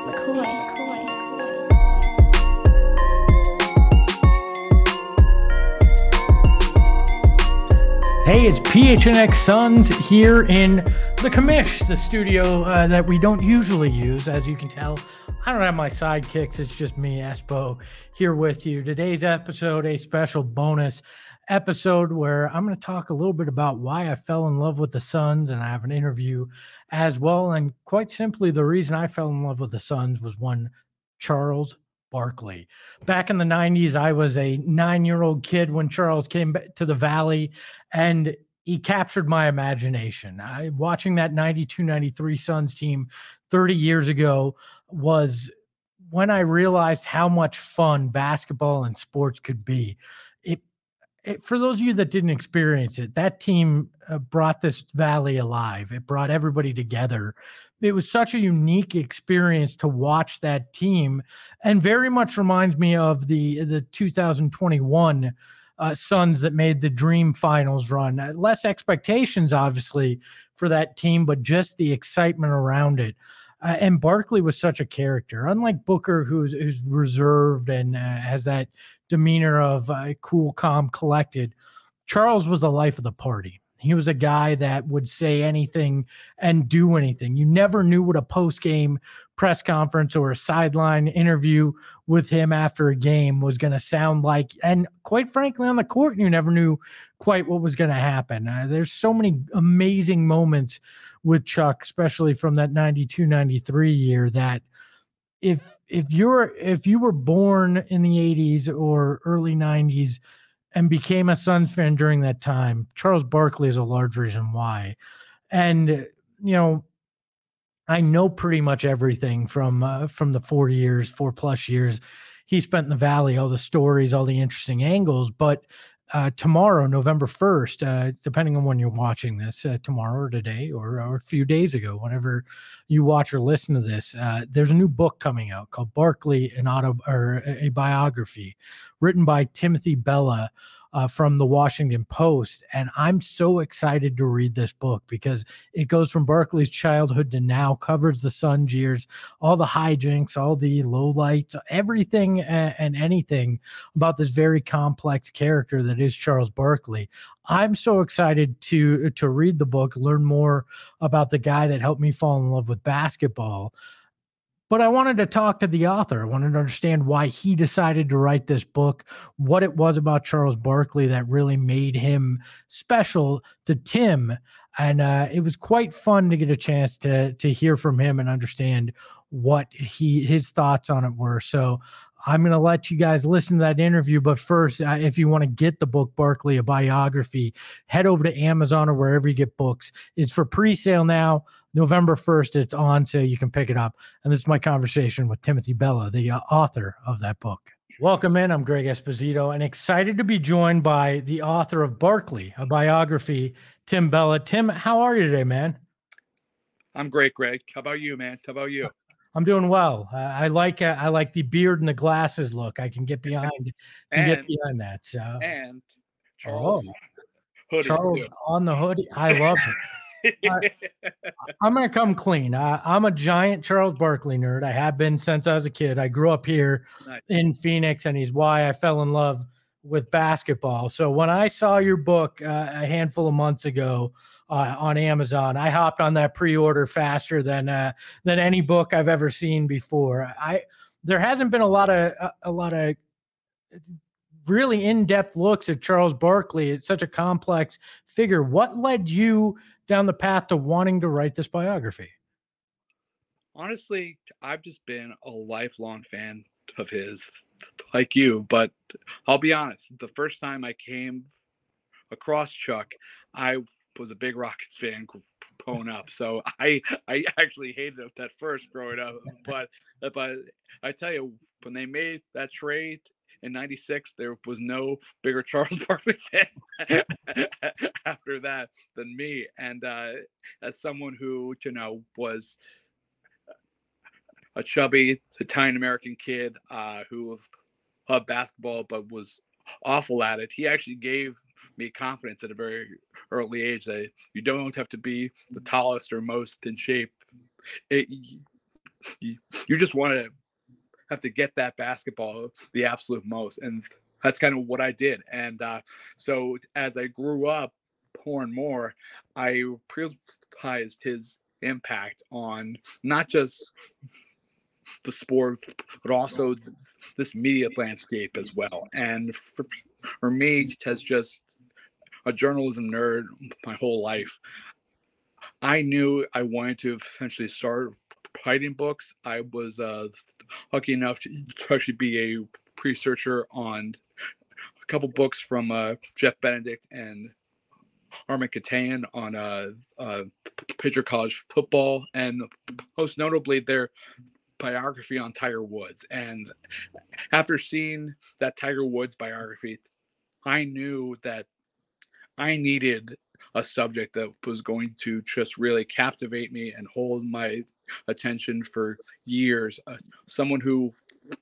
Hank McCoy. Hey, it's PHNX Suns here in the commish, the studio uh, that we don't usually use, as you can tell. I don't have my sidekicks. It's just me, Espo, here with you. Today's episode, a special bonus episode where I'm going to talk a little bit about why I fell in love with the Suns, and I have an interview as well. And quite simply, the reason I fell in love with the Suns was one Charles Barkley. Back in the 90s, I was a nine year old kid when Charles came to the Valley, and he captured my imagination. I, watching that 92 93 Suns team 30 years ago was when I realized how much fun basketball and sports could be. It for those of you that didn't experience it, that team uh, brought this valley alive. It brought everybody together it was such a unique experience to watch that team and very much reminds me of the the 2021 uh, Suns that made the dream finals run. Uh, less expectations, obviously, for that team, but just the excitement around it. Uh, and Barkley was such a character, unlike Booker, who's who's reserved and uh, has that demeanor of uh, cool, calm, collected. Charles was the life of the party. He was a guy that would say anything and do anything. You never knew what a post game press conference or a sideline interview with him after a game was going to sound like. And quite frankly, on the court, you never knew quite what was going to happen. Uh, there's so many amazing moments with Chuck, especially from that 92 93 year, that if if you're if you were born in the 80s or early 90s and became a Suns fan during that time. Charles Barkley is a large reason why. And you know, I know pretty much everything from uh, from the 4 years, 4 plus years he spent in the valley, all the stories, all the interesting angles, but uh, tomorrow, November 1st, uh, depending on when you're watching this, uh, tomorrow or today or, or, a few days ago, whenever you watch or listen to this, uh, there's a new book coming out called Barkley, an auto or a biography written by Timothy Bella uh, from the Washington Post. And I'm so excited to read this book because it goes from Barkley's childhood to now, covers the Suns years, all the hijinks, all the lowlights, everything and, and anything about this very complex character that is Charles Barkley. I'm so excited to to read the book, learn more about the guy that helped me fall in love with basketball. But I wanted to talk to the author. I wanted to understand why he decided to write this book, what it was about Charles Barkley that really made him special to Tim. And uh, it was quite fun to get a chance to to hear from him and understand what he his thoughts on it were. So I'm going to let you guys listen to that interview. But first, uh, if you want to get the book Barkley, a biography, head over to Amazon or wherever you get books. It's for pre sale now. November 1st, it's on, so you can pick it up. And this is my conversation with Timothy Bella, the uh, author of that book. Welcome in. I'm Greg Esposito and excited to be joined by the author of Barkley, a biography, Tim Bella. Tim, how are you today, man? I'm great, Greg. How about you, man? How about you? I'm doing well. Uh, I like uh, I like the beard and the glasses look. I can get behind can and, get behind that. So and Charles, oh, Charles on the hoodie. I love it. I, am gonna come clean. I, am a giant Charles Barkley nerd. I have been since I was a kid. I grew up here nice. in Phoenix, and he's why I fell in love with basketball. So when I saw your book uh, a handful of months ago uh, on Amazon, I hopped on that pre-order faster than uh, than any book I've ever seen before. I there hasn't been a lot of a, a lot of really in-depth looks at Charles Barkley. It's such a complex figure. What led you down the path to wanting to write this biography? Honestly, I've just been a lifelong fan of his, like you. But I'll be honest, the first time I came across Chuck, I was a big Rockets fan pwn up. So I I actually hated it at first growing up, but but I tell you when they made that trade in 96 there was no bigger charles barkley fan after that than me and uh, as someone who you know was a chubby italian american kid uh, who loved basketball but was awful at it he actually gave me confidence at a very early age that you don't have to be the tallest or most in shape it, you, you just want to have to get that basketball the absolute most. And that's kind of what I did. And uh, so as I grew up more and more, I realized his impact on not just the sport, but also this media landscape as well. And for, for me, as just a journalism nerd my whole life, I knew I wanted to eventually start writing books. I was uh, lucky enough to, to actually be a researcher on a couple books from uh, Jeff Benedict and Armen Keteyian on uh, uh, pitcher college football, and most notably their biography on Tiger Woods. And after seeing that Tiger Woods biography, I knew that I needed a subject that was going to just really captivate me and hold my attention for years. Uh, someone who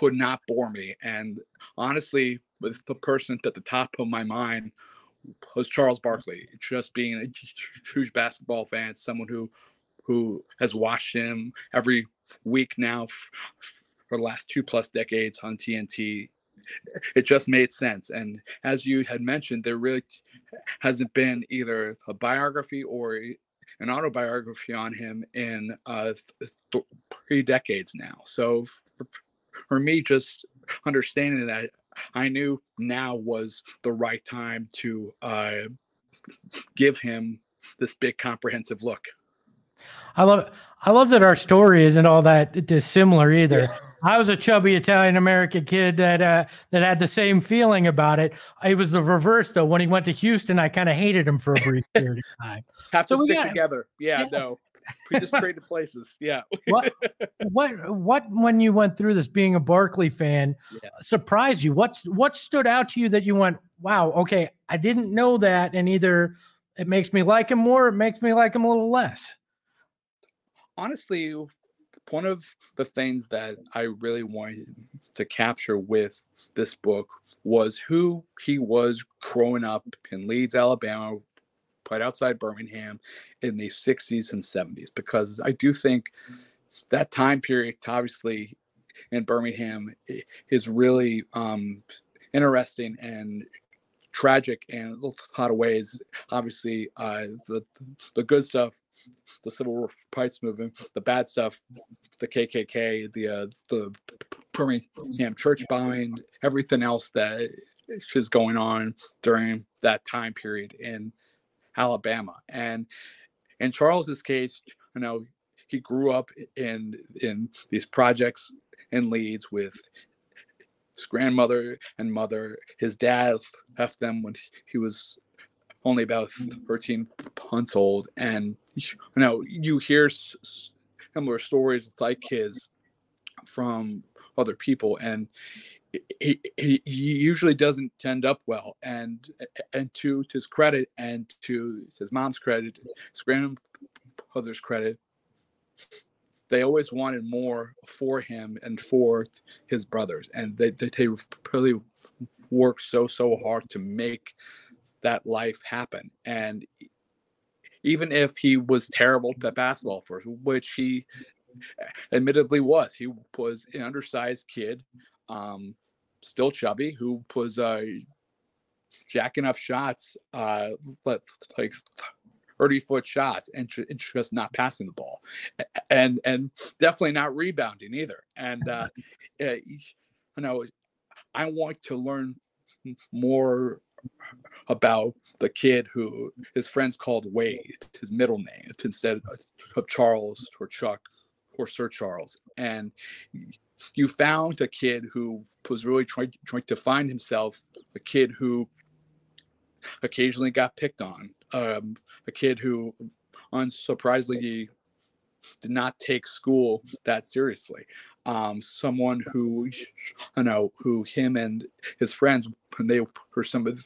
would not bore me. And honestly, with the person at the top of my mind was Charles Barkley. Just being a huge basketball fan, someone who who has watched him every week now for the last two plus decades on TNT. It just made sense. And as you had mentioned, there really hasn't been either a biography or an autobiography on him in uh, th- three decades now. So for, for me, just understanding that, I knew now was the right time to uh, give him this big comprehensive look. I love I love that our story isn't all that dissimilar either. Yeah. I was a chubby Italian American kid that uh, that had the same feeling about it. It was the reverse though. When he went to Houston, I kind of hated him for a brief period of time. Have to so stick got, together. Yeah, yeah, no. We just traded places. Yeah. what what what when you went through this being a Barkley fan yeah. surprised you? What's what stood out to you that you went, wow, okay, I didn't know that, and either it makes me like him more, it makes me like him a little less honestly, one of the things that I really wanted to capture with this book was who he was growing up in Leeds, Alabama, right outside Birmingham in the 60s and 70s, because I do think that time period, obviously, in Birmingham is really um, interesting and tragic in a lot of ways. Obviously, uh, the the good stuff, the civil rights movement, the bad stuff, the KKK, the uh, the Birmingham church bombing, everything else that is going on during that time period in Alabama. And in Charles's case, you know, he grew up in in these projects in Leeds with his grandmother and mother. His dad left them when he was only about 13 months old. And you know, you hear similar stories like his from other people, and he, he, he usually doesn't end up well. And and to his credit, and to his mom's credit, his grandmother's credit, they always wanted more for him and for his brothers, and they they, they really worked so so hard to make that life happen. And even if he was terrible at basketball first, which he admittedly was, he was an undersized kid, um, still chubby, who was uh, jacking up shots, uh, like 30 foot shots and, just not passing the ball and and definitely not rebounding either and uh, eh, you know i want to learn more about the kid who his friends called wade his middle name instead of charles or chuck or sir charles and you found a kid who was really trying, trying to find himself a kid who occasionally got picked on um, a kid who unsurprisingly did not take school that seriously. Um, someone who, you know, who him and his friends, when they were some of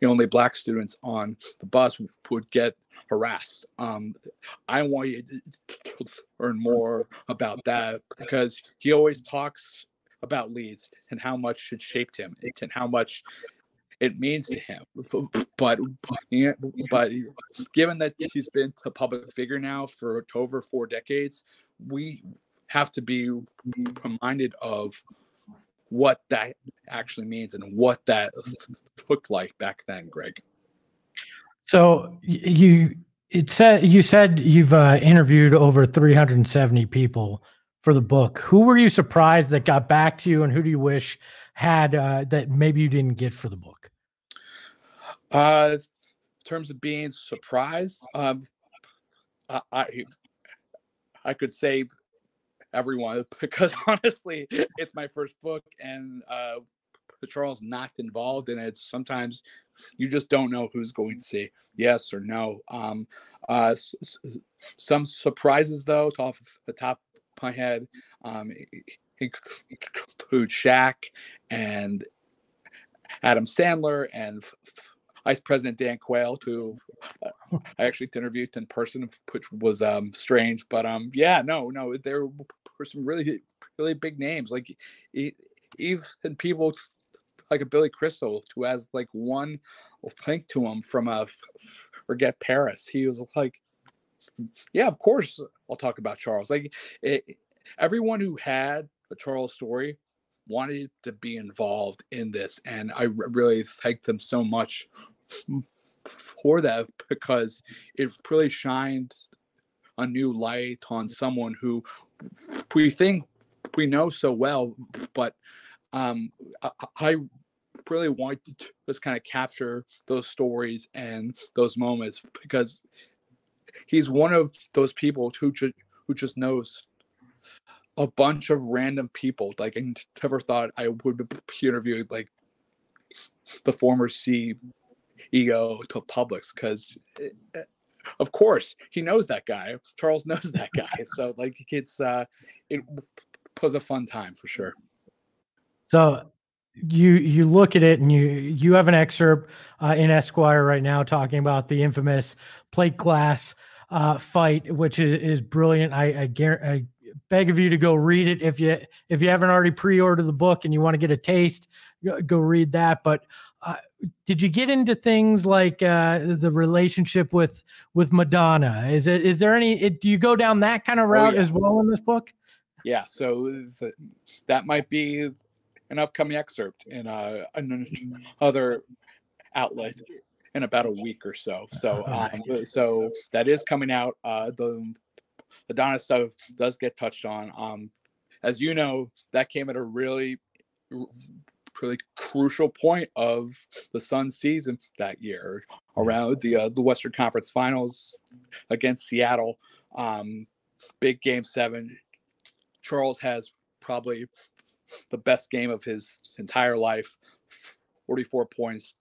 the only black students on the bus, would get harassed. Um, I want you to learn more about that because he always talks about Leeds and how much it shaped him and how much it means to him. But but given that he's been a public figure now for over four decades, we have to be reminded of what that actually means and what that looked like back then, Greg. So you it said you said you've uh, interviewed over 370 people for the book. Who were you surprised that got back to you, and who do you wish had uh, that maybe you didn't get for the book? Uh, in terms of being surprised, um, I, I I could say everyone because honestly, it's my first book, and uh, Charles not involved in it. Sometimes you just don't know who's going to say yes or no. Um, uh, s- s- some surprises though, off the top of my head, um, include Shaq and Adam Sandler and Vice President Dan Quayle, who uh, I actually interviewed in person, which was um, strange. But um, yeah, no, no, there were some really, really big names, like even people like a Billy Crystal, who has like one link to him from a Forget Paris. He was like, yeah, of course I'll talk about Charles. Like it, everyone who had a Charles story wanted to be involved in this, and I really thank them so much for that because it really shined a new light on someone who we think we know so well, but um, I, I really wanted to just kind of capture those stories and those moments because he's one of those people who just who just knows a bunch of random people. Like I never thought I would be interviewing like the former CEO to Publix because eh, eh, of course he knows that guy. Charles knows that guy. So like it's uh it was a fun time for sure. So you you look at it and you you have an excerpt uh, in Esquire right now talking about the infamous plate glass uh, fight, which is, is brilliant. I I, gar- I beg of you to go read it if you if you haven't already pre-ordered the book and you want to get a taste, go, go read that. But uh, did you get into things like uh, the relationship with with Madonna? Is it is there any? It, do you go down that kind of route oh, yeah. as well in this book? Yeah, so the, that might be an upcoming excerpt in uh, another outlet in about a week or so. So, um, so that is coming out. Uh, the the Donna stuff does get touched on. Um, as you know, that came at a really, really crucial point of the Suns season that year, around the uh, the Western Conference Finals against Seattle. Um, big Game Seven. Charles has probably the best game of his entire life. 44 points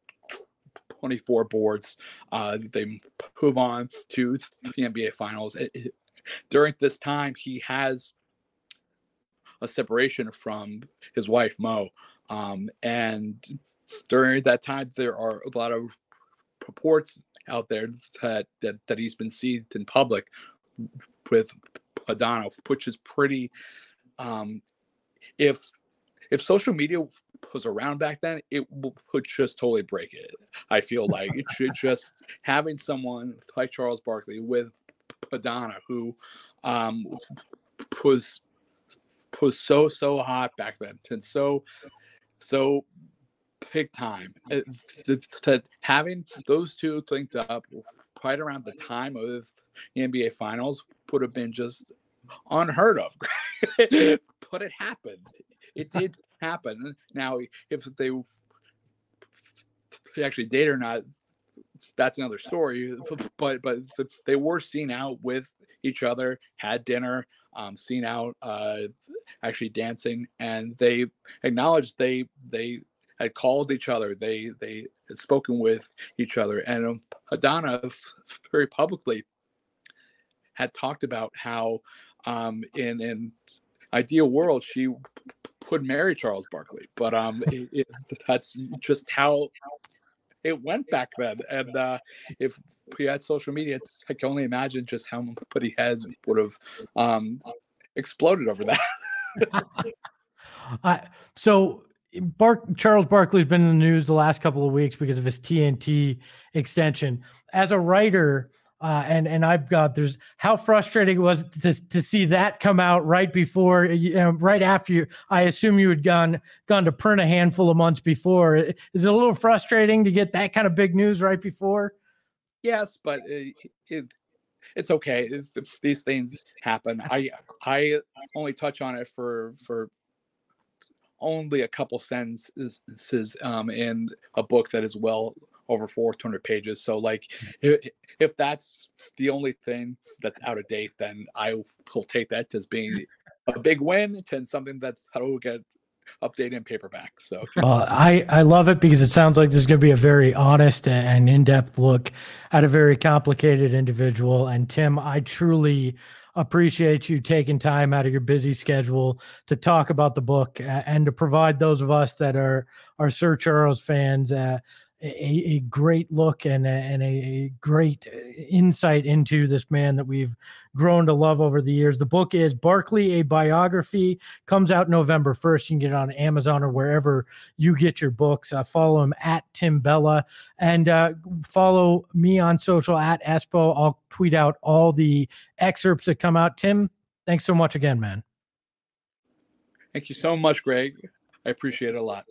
24 boards. Uh, they move on to the nba finals. It, it, during this time he has a separation from his wife mo um, and during that time there are a lot of reports out there that that, that he's been seen in public with Madonna, which is pretty um, if if social media was around back then, it would just totally break it. I feel like it should just having someone like Charles Barkley with Madonna, who um, was was so so hot back then and so so big time uh, having those two linked up right around the time of the NBA Finals would have been just unheard of. but it happened. It did happen. Now, if they actually date or not, that's another story. But but they were seen out with each other, had dinner, um, seen out, uh, actually dancing, and they acknowledged they they had called each other. They they had spoken with each other, and um, Madonna very publicly had talked about how um, in in ideal world she would marry Charles Barkley, but um, it, it, that's just how it went back then. And uh, if we had social media, I can only imagine just how many heads would have um, exploded over that. uh, so Bark Charles Barkley's been in the news the last couple of weeks because of his TNT extension. As a writer, uh, and and I've got there's how frustrating it was to to see that come out right before you know, right after you. I assume you had gone gone to print a handful of months before. Is it a little frustrating to get that kind of big news right before? Yes, but it, it it's okay if, if these things happen. I I only touch on it for for only a couple sentences um, in a book that is well over 400 pages. So like if, if that's the only thing that's out of date, then I will take that as being a big win and something that I will get updated in paperback. So uh, I I love it because it sounds like this is going to be a very honest and in-depth look at a very complicated individual. And Tim, I truly appreciate you taking time out of your busy schedule to talk about the book and to provide those of us that are are Sir Charles fans uh, a, a great look and a, and a, great uh, insight into this man that we've grown to love over the years. The book is Barkley, a biography, comes out November 1st. You can get it on Amazon or wherever you get your books. Uh, follow him at Tim Bella and uh, follow me on social at Espo. I'll tweet out all the excerpts that come out. Tim, thanks so much again, man. Thank you so much, Greg. I appreciate it a lot.